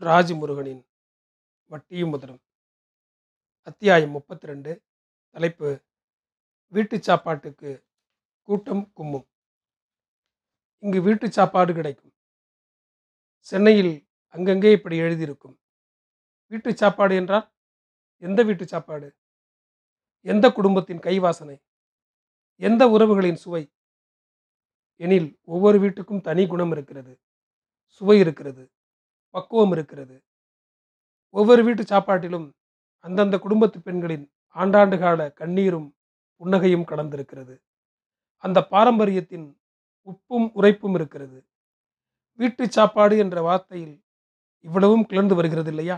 ராஜமுருகனின் வட்டியும் முதலும். அத்தியாயம் முப்பத்தி ரெண்டு தலைப்பு வீட்டுச் சாப்பாட்டுக்கு கூட்டம் கும்மும். இங்கு வீட்டு சாப்பாடு கிடைக்கும். சென்னையில் அங்கங்கே இப்படி எழுதியிருக்கும். வீட்டு சாப்பாடு என்றால் எந்த வீட்டு சாப்பாடு? எந்த குடும்பத்தின் கைவாசனை? எந்த உறவுகளின் சுவை? எனில் ஒவ்வொரு வீட்டுக்கும் தனி குணம் இருக்கிறது. சுவை இருக்கிறது. பக்குவம் இருக்கிறது. ஒவ்வொரு வீட்டு சாப்பாட்டிலும் அந்தந்த குடும்பத்து பெண்களின் ஆண்டாண்டு கால கண்ணீரும் புன்னகையும் கலந்திருக்கிறது. அந்த பாரம்பரியத்தின் உப்பும் உரைப்பும் இருக்கிறது. வீட்டு சாப்பாடு என்ற வார்த்தையில் இவ்வளவும் கிளர்ந்து வருகிறது இல்லையா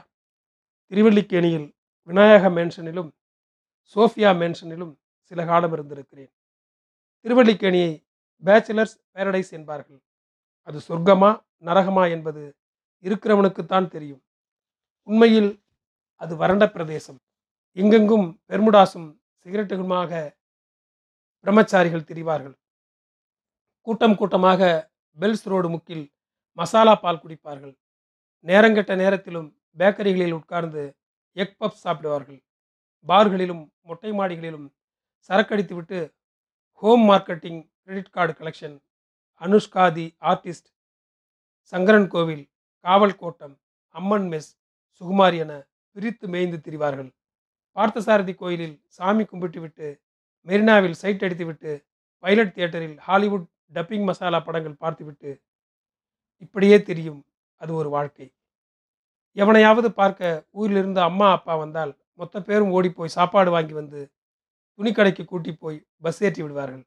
திருவல்லிக்கேணியில் விநாயக மேன்ஷனிலும் சோஃபியா மேன்ஷனிலும் சில காலம் இருந்திருக்கிறேன். திருவல்லிக்கேணியை பேச்சுலர்ஸ் பேரடைஸ் என்பார்கள். அது சொர்க்கமா நரகமா என்பது இருக்கிறவனுக்குத்தான் தெரியும். உண்மையில் அது வறண்ட பிரதேசம். எங்கெங்கும் பெர்முடாசும் சிகரெட்டுகளுமாக பிரம்மச்சாரிகள் திரிவார்கள். கூட்டம் கூட்டமாக பெல்ஸ் ரோடு முக்கில் மசாலா பால் குடிப்பார்கள். நேரங்கெட்ட நேரத்திலும் பேக்கரிகளில் உட்கார்ந்து எக் பப் சாப்பிடுவார்கள். பார்களிலும் மொட்டை மாடிகளிலும் சரக்கடித்துவிட்டு home marketing credit card collection. அனுஷ்காதி artist Sankaran கோவில் காவல் கோட்டம் அம்மன் மெஸ் சுகுமாரி என பிரித்து மேய்ந்து திரிவார்கள். பார்த்தசாரதி கோயிலில் சாமி கும்பிட்டுவிட்டு மெரினாவில் சைட் அடித்துவிட்டு பைலட் தியேட்டரில் ஹாலிவுட் டப்பிங் மசாலா படங்கள் பார்த்துவிட்டு இப்படியே தெரியும் அது ஒரு வாழ்க்கை. எவனையாவது பார்க்க ஊரிலிருந்து அம்மா அப்பா வந்தால் மொத்த பேரும் ஓடிப்போய் சாப்பாடு வாங்கி வந்து துணிக்கடைக்கு கூட்டி போய் பஸ் ஏற்றி விடுவார்கள்.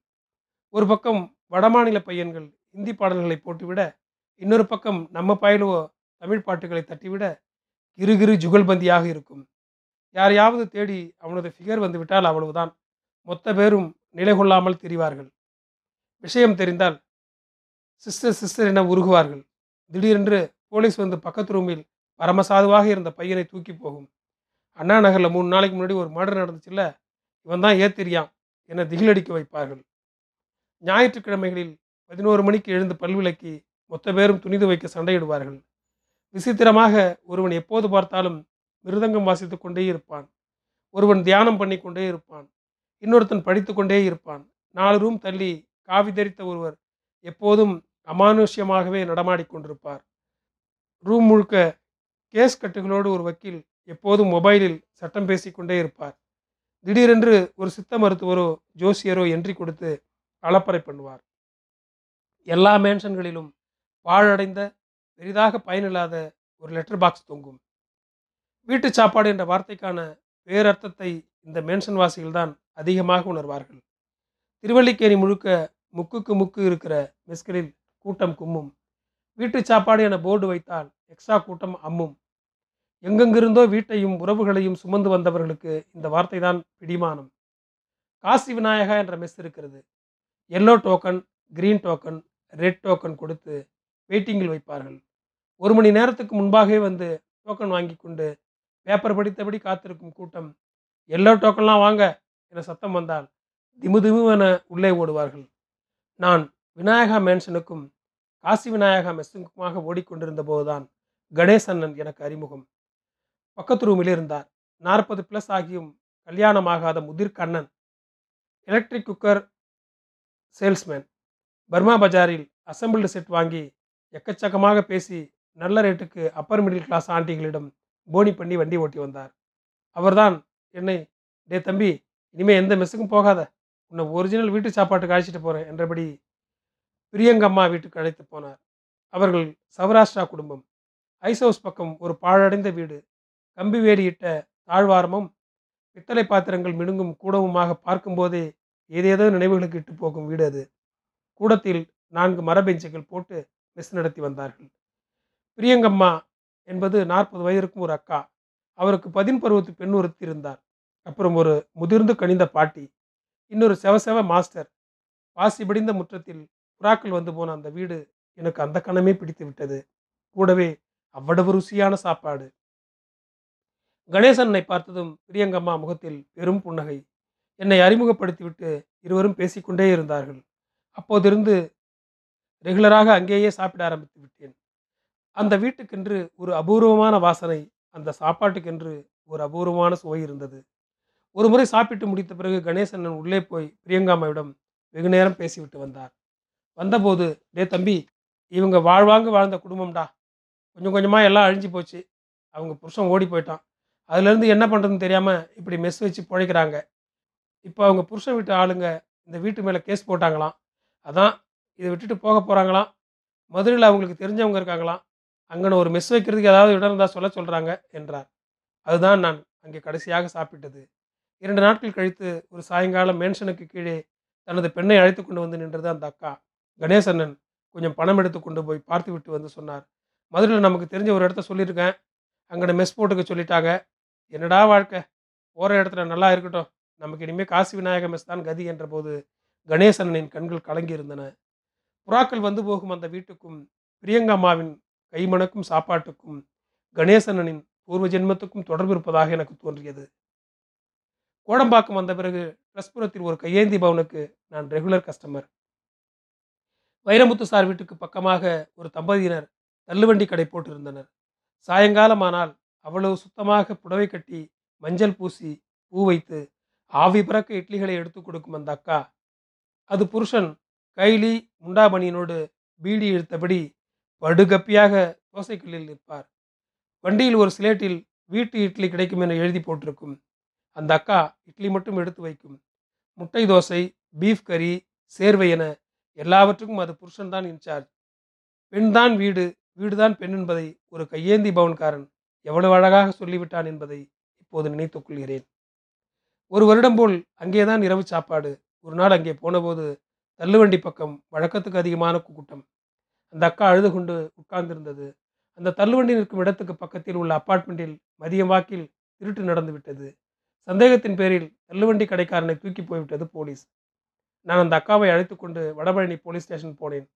ஒரு பக்கம் வடமாநில பையன்கள் இந்தி பாடல்களை போட்டுவிட இன்னொரு பக்கம் நம்ம பயிலுவோ தமிழ் பாட்டுகளை தட்டிவிட கிருகிரு ஜுகல்பந்தியாக இருக்கும். யாரையாவது தேடி அவனது ஃபிகர் வந்துவிட்டால் அவ்வளவுதான். மொத்த பேரும் நிலை கொள்ளாமல் திரிவார்கள். விஷயம் தெரிந்தால் சிஸ்டர் சிஸ்டர் என உருகுவார்கள். திடீரென்று போலீஸ் வந்து பக்கத்து ரூமில் பரமசாதுவாக இருந்த பையனை தூக்கி போகும். அண்ணா நகரில் மூணு நாளைக்கு முன்னாடி ஒரு மர்டர் நடந்துச்சுல்ல? இவன் தான் ஏத்திரியான் என திகிலடிக்க வைப்பார்கள். ஞாயிற்றுக்கிழமைகளில் பதினோரு மணிக்கு எழுந்து பல்விளக்கி மொத்த பேரும் துணிந்து வைக்க சண்டையிடுவார்கள். விசித்திரமாக ஒருவன் எப்போது பார்த்தாலும் மிருதங்கம் வாசித்து கொண்டே இருப்பான். ஒருவன் தியானம் பண்ணி கொண்டே இருப்பான். இன்னொருத்தன் படித்து கொண்டே இருப்பான். நாலு ரூம் தள்ளி காவி தரித்த ஒருவர் எப்போதும் அமானுஷ்யமாகவே நடமாடிக்கொண்டிருப்பார் ரூம் முழுக்க கேஸ் கட்டுகளோடு ஒரு வக்கீல் எப்போதும் மொபைலில் சட்டம் பேசிக்கொண்டே இருப்பார். திடீரென்று ஒரு சித்த மருத்துவரோ ஜோசியரோ என்ட்ரி கொடுத்து அளப்பறை பண்ணுவார். எல்லா மேன்ஷன்களிலும் பாழடைந்த பெரிதாக பயனில்லாத ஒரு லெட்டர் பாக்ஸ் தொங்கும். வீட்டு சாப்பாடு என்ற வார்த்தைக்கான வேறர்த்தத்தை இந்த மேன்ஷன் வாசிகள் தான் அதிகமாக உணர்வார்கள். திருவல்லிக்கேணி முழுக்க முக்குக்கு முக்கு இருக்கிற மெஸ்களில் கூட்டம் கும்மும். வீட்டு சாப்பாடு என போர்டு வைத்தால் எக்ஸ்ட்ரா கூட்டம் அம்மும். எங்கெங்கிருந்தோ வீட்டையும் உறவுகளையும் சுமந்து வந்தவர்களுக்கு இந்த வார்த்தை தான் பிடிமானம். காசி விநாயகா என்ற மெஸ் இருக்கிறது. Yellow token green token red token கொடுத்து வெயிட்டிங்கில் வைப்பார்கள். ஒரு மணி நேரத்துக்கு முன்பாகவே வந்து டோக்கன் வாங்கி கொண்டு பேப்பர் படித்தபடி காத்திருக்கும் கூட்டம் எல்லோ டோக்கன்லாம் வாங்க என சத்தம் வந்தால் திமு திமுவென உள்ளே ஓடுவார்கள். நான் விநாயகா மேன்ஷனுக்கும் காசி விநாயகா மெஸ்ஸுக்குமாக ஓடிக்கொண்டிருந்த போதுதான் கணேசண்ணன் எனக்கு அறிமுகம். பக்கத்து ரூமில் இருந்தார். நாற்பது ப்ளஸ் ஆகியும் கல்யாணமாகாத முதிர் Kannan electric cooker salesman Burma பஜாரில் அசம்பிள்டு செட் வாங்கி எக்கச்சக்கமாக பேசி நல்ல ரேட்டுக்கு அப்பர் மிடில் கிளாஸ் ஆண்டிகளிடம் போனி பண்ணி வண்டி ஓட்டி வந்தார். அவர்தான் என்னை டே தம்பி இனிமேல் எந்த மெஸ்ஸுக்கும் போகாத. உன்னை ஒரிஜினல் வீட்டு சாப்பாட்டுக்கு அழைச்சிட்டு போகிறேன் என்றபடி பிரியங்கம்மா வீட்டுக்கு அழைத்து போனார். அவர்கள் சௌராஷ்டிரா குடும்பம். ஐஸ் ஹவுஸ் பக்கம் ஒரு பாழடைந்த வீடு. கம்பி வேடியிட்ட தாழ்வாரமும் பித்தளை பாத்திரங்கள் மினுங்கும் கூடவுமாக பார்க்கும்போதே ஏதேதோ நினைவுகளுக்கு இட்டு போகும் வீடு அது. கூடத்தில் நான்கு மரபெஞ்சுகள் போட்டு மெஸ் நடத்தி வந்தார்கள். பிரியங்கம்மா என்பது நாற்பது வயதிற்கும் ஒரு அக்கா. அவருக்கு பதின் பருவத்து பெண் ஒருத்தி இருந்தார். அப்புறம் ஒரு முதிர்ந்து கனிந்த பாட்டி. இன்னொரு செவசெவ மாஸ்டர். வாசி பிடிந்த முற்றத்தில் புறாக்கள் வந்து போன அந்த வீடு எனக்கு அந்த கணமே பிடித்து விட்டது. கூடவே அவ்வளவு ருசியான சாப்பாடு. கணேசனை பார்த்ததும் பிரியங்கம்மா முகத்தில் பெரும் புன்னகை. என்னை அறிமுகப்படுத்திவிட்டு இருவரும் பேசிக்கொண்டே இருந்தார்கள். அப்போதிருந்து ரெகுலராக அங்கேயே சாப்பிட ஆரம்பித்து விட்டேன். அந்த வீட்டுக்கென்று ஒரு அபூர்வமான வாசனை அந்த சாப்பாட்டுக்கென்று ஒரு அபூர்வமான சுவை இருந்தது. ஒரு முறை சாப்பிட்டு முடித்த பிறகு கணேசன் உள்ளே போய் பிரியங்காமாவிடம் வெகு நேரம் பேசிவிட்டு வந்தார். வந்தபோது டே தம்பி இவங்க வாழ்வாங்க வாழ்ந்த குடும்பம்டா. கொஞ்சம் கொஞ்சமாக எல்லாம் அழிஞ்சு போச்சு. அவங்க புருஷன் ஓடி போயிட்டான். அதுலேருந்து என்ன பண்ணுறதுன்னு தெரியாமல் இப்படி மெஸ் வச்சு பிழைக்கிறாங்க. இப்போ அவங்க புருஷன் வீட்டு ஆளுங்க இந்த வீட்டு மேலே கேஸ் போட்டாங்களாம். அதான் இதை விட்டுட்டு போக போகிறாங்களாம் மதுரையில் அவங்களுக்கு தெரிஞ்சவங்க இருக்காங்களாம். அங்கன ஒரு மெஸ் வைக்கிறதுக்கு ஏதாவது இடம் இருந்தால் சொல்ல சொல்கிறாங்க என்றார். அதுதான் நான் அங்கே கடைசியாக சாப்பிட்டது. இரண்டு நாட்கள் கழித்து ஒரு சாயங்காலம் மேன்ஷனுக்கு கீழே தனது பெண்ணை அழைத்து கொண்டு வந்து நின்றது அந்த அக்கா. கணேசண்ணன் கொஞ்சம் பணம் எடுத்து கொண்டு போய் பார்த்து விட்டு வந்து சொன்னார். மதுரையில் நமக்கு தெரிஞ்ச ஒரு இடத்த சொல்லியிருக்கேன். அங்கே மெஸ் போட்டுக்க சொல்லிட்டாங்க. என்னடா வாழ்க்கை? போகிற இடத்துல நல்லா இருக்கட்டும். நமக்கு இனிமேல் காசி விநாயக மெஸ் தான் கதி என்ற போது கணேசனின் கண்கள் கலங்கி இருந்தன. புறாக்கள் வந்து போகும் அந்த வீட்டுக்கும் பிரியங்கம்மாவின் கைமணக்கும் சாப்பாட்டுக்கும் கணேசனனின் பூர்வ ஜென்மத்துக்கும் தொடர்பு இருப்பதாக எனக்கு தோன்றியது. கோடம்பாக்கம் வந்த பிறகு ரஸ்புரத்தில் ஒரு கையேந்தி பவனுக்கு நான் ரெகுலர் கஸ்டமர் வைரமுத்து சார் வீட்டுக்கு பக்கமாக ஒரு தம்பதியினர் தள்ளுவண்டி கடை போட்டிருந்தனர். சாயங்காலமானால் அவ்வளவு சுத்தமாக புடவை கட்டி மஞ்சள் பூசி பூ வைத்து ஆவி பிறக்க இட்லிகளை எடுத்து கொடுக்கும் அந்த அக்கா அது புருஷன் கைலி முண்டாமணியினோடு பீடி இழுத்தபடி படுகப்பியாக தோசைக்கல்லில் நிற்பார். வண்டியில் ஒரு சிலேட்டில் வீட்டு இட்லி கிடைக்கும் என எழுதி போட்டிருக்கும். அந்த அக்கா இட்லி மட்டும் எடுத்து வைக்கும். முட்டை தோசை பீஃப் கறி சேர்வை என எல்லாவற்றுக்கும் அது புருஷன்தான் இன்சார்ஜ் பெண்தான் வீடு வீடுதான் பெண் என்பதை ஒரு கையேந்தி பவன்காரன் எவ்வளவு அழகாக சொல்லிவிட்டான் என்பதை இப்போது நினைத்துக் கொள்கிறேன். ஒரு வருடம் போல் அங்கேதான் இரவு சாப்பாடு. ஒரு நாள் அங்கே போனபோது தள்ளுவண்டி பக்கம் வழக்கத்துக்கு அதிகமான கூட்டம். அந்த அக்கா அழுது கொண்டு உட்கார்ந்திருந்தது. அந்த தள்ளுவண்டி நிற்கும் இடத்துக்கு பக்கத்தில் உள்ள அப்பார்ட்மெண்ட்டில் மதியம் வாக்கில் திருட்டு நடந்துவிட்டது சந்தேகத்தின் பேரில் தள்ளுவண்டி கடைக்காரனை தூக்கி போய்விட்டது போலீஸ். நான் அந்த அக்காவை அழைத்து கொண்டு வடபழனி போலீஸ் ஸ்டேஷன் போனேன்.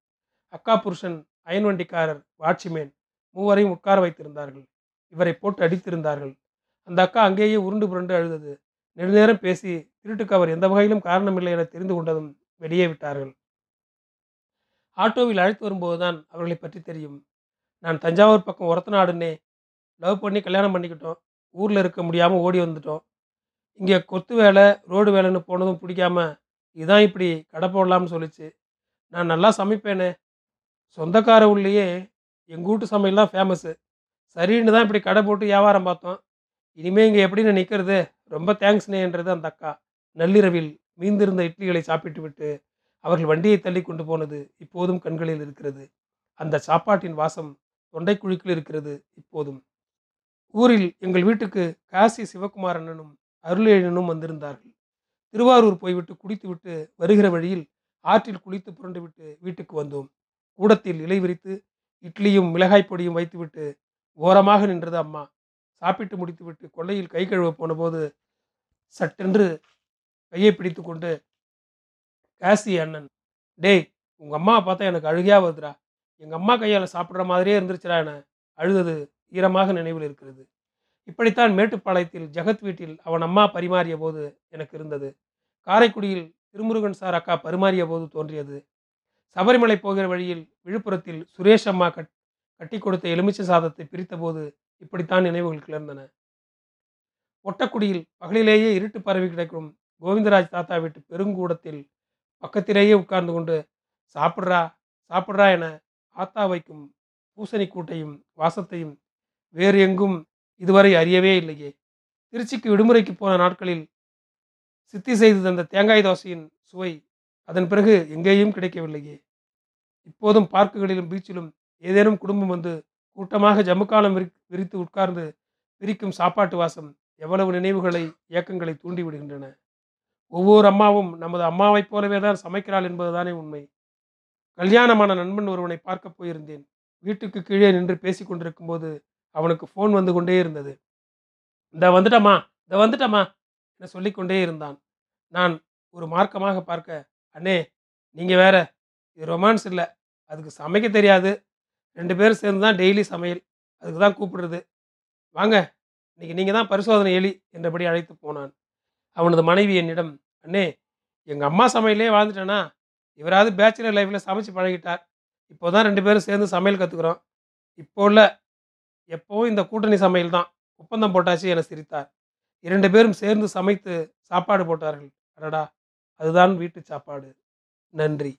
அக்கா புருஷன் அயன் வண்டிக்காரர் வாட்சிமேன் மூவரையும் உட்கார வைத்திருந்தார்கள். இவரை போட்டு அடித்திருந்தார்கள். அந்த அக்கா அங்கேயே உருண்டு புரண்டு அழுதது. நெடுநேரம் பேசி திருட்டுக்கு அவர் எந்த வகையிலும் காரணமில்லை என தெரிந்து கொண்டதும் வெளியே விட்டார்கள். ஆட்டோவில் அழைத்து வரும்போதுதான் அவர்களை பற்றி தெரியும். நான் தஞ்சாவூர் பக்கம் ஒரத்த நாடுன்னே லவ் பண்ணி கல்யாணம் பண்ணிக்கிட்டோம். ஊரில் இருக்க முடியாமல் ஓடி வந்துட்டோம். இங்கே கொத்து வேலை ரோடு வேலைன்னு போனதும் பிடிக்காம இதான் இப்படி கடை போடலாம்னு சொல்லிச்சு. நான் நல்லா சமைப்பேனே. சொந்தக்கார உள்ளேயே எங்கள் வீட்டு சமையல் தான் ஃபேமஸ்ஸு சரின்னு தான் இப்படி கடை போட்டு வியாபாரம் பார்த்தோம். இனிமேல் இங்கே எப்படின்னு நிற்கிறது ரொம்ப தேங்க்ஸ்னே என்றது அந்த அக்கா. நள்ளிரவில் மீந்திருந்த இட்லிகளை சாப்பிட்டுவிட்டு அவர்கள் வண்டியை தள்ளி கொண்டு போனது இப்போதும் கண்களில் இருக்கிறது. அந்த சாப்பாட்டின் வாசம் தொண்டைக்குழிக்குள் இருக்கிறது இப்போதும். ஊரில் எங்கள் வீட்டுக்கு காசி சிவகுமாரனும் அருளேழனும் வந்திருந்தார்கள். திருவாரூர் போய்விட்டு குடித்துவிட்டு வருகிற வழியில் ஆற்றில் குளித்து புரண்டுவிட்டு வீட்டுக்கு வந்தோம். கூடத்தில் இலை விரித்து இட்லியும் மிளகாய் பொடியும் வைத்துவிட்டு ஓரமாக நின்றது அம்மா. சாப்பிட்டு முடித்துவிட்டு கொள்ளையில் கை கழுவ போனபோது சட்டென்று கையை பிடித்து கொண்டு காசி அண்ணன் டேய் உங்கள் அம்மா பார்த்தா எனக்கு அழுகையாக வருதுடா. எங்கள் அம்மா கையால் சாப்பிட்ற மாதிரியே இருந்துருச்சுடா என அழுதது ஈரமாக நினைவில் இருக்கிறது. இப்படித்தான் மேட்டுப்பாளையத்தில் ஜெகத் வீட்டில் அவன் அம்மா பரிமாறிய போது எனக்கு இருந்தது. காரைக்குடியில் திருமுருகன் சார் அக்கா பரிமாறிய போது தோன்றியது. சபரிமலை போகிற வழியில் விழுப்புரத்தில் சுரேஷ் அம்மா கட் கட்டி கொடுத்த எலுமிச்சை சாதத்தை பிரித்தபோது இப்படித்தான் நினைவுகள் கிளர்ந்தன. ஒட்டக்குடியில் பகலிலேயே இருட்டு பரவி கிடைக்கும் கோவிந்தராஜ் தாத்தா வீட்டு பெருங்கூடத்தில் பக்கத்திலேயே உட்கார்ந்து கொண்டு சாப்பிட்றா சாப்பிட்றா என ஆத்தா வைக்கும் பூசணி கூட்டையும் வாசத்தையும் வேறு எங்கும் இதுவரை அறியவே இல்லையே. திருச்சிக்கு விடுமுறைக்கு போன நாட்களில் சித்தி செய்து தந்த தேங்காய் தோசையின் சுவை அதன் பிறகு எங்கேயும் கிடைக்கவில்லையே. இப்போதும் பார்க்குகளிலும் பீச்சிலும் ஏதேனும் குடும்பம் வந்து கூட்டமாக ஜம்முக்காலம் விரி விரித்து உட்கார்ந்து விரிக்கும் சாப்பாட்டு வாசம் எவ்வளவு நினைவுகளை இயக்கங்களை தூண்டிவிடுகின்றன. ஒவ்வொரு அம்மாவும் நமது அம்மாவைப் போலவே தான் சமைக்கிறாள் என்பதுதானே உண்மை. கல்யாணமான நண்பன் ஒருவனை பார்க்க போயிருந்தேன். வீட்டுக்கு கீழே நின்று பேசி கொண்டிருக்கும் போது அவனுக்கு ஃபோன் வந்து கொண்டே இருந்தது. இந்த வந்துட்டமா இந்த வந்துட்டமா என சொல்லிக்கொண்டே இருந்தான். நான் ஒரு மார்க்கமாக பார்க்க அண்ணே நீங்கள் வேற இது ரொமான்ஸ் இல்லை. அதுக்கு சமைக்க தெரியாது. ரெண்டு பேரும் சேர்ந்து தான் டெய்லி சமையல். அதுக்கு தான் கூப்பிடுறது. வாங்க இன்னைக்கு நீங்கள் தான் பரிசோதனை எலி என்றபடி அழைத்து போனான். அவனது மனைவி என்னிடம் அண்ணே எங்கள் அம்மா சமையலே வாழ்ந்துட்டேனா இவராவது பேச்சுலர் லைஃப்பில் சமைச்சு பழகிட்டார் இப்போ தான் ரெண்டு பேரும் சேர்ந்து சமையல் கற்றுக்குறோம் இப்போ இல்லை எப்போவும் இந்த கூட்டணி சமையல் தான். ஒப்பந்தம் போட்டாச்சு என சிரித்தார். இரண்டு பேரும் சேர்ந்து சமைத்து சாப்பாடு போட்டார்கள். அடடா! அதுதான் வீட்டு சாப்பாடு. நன்றி.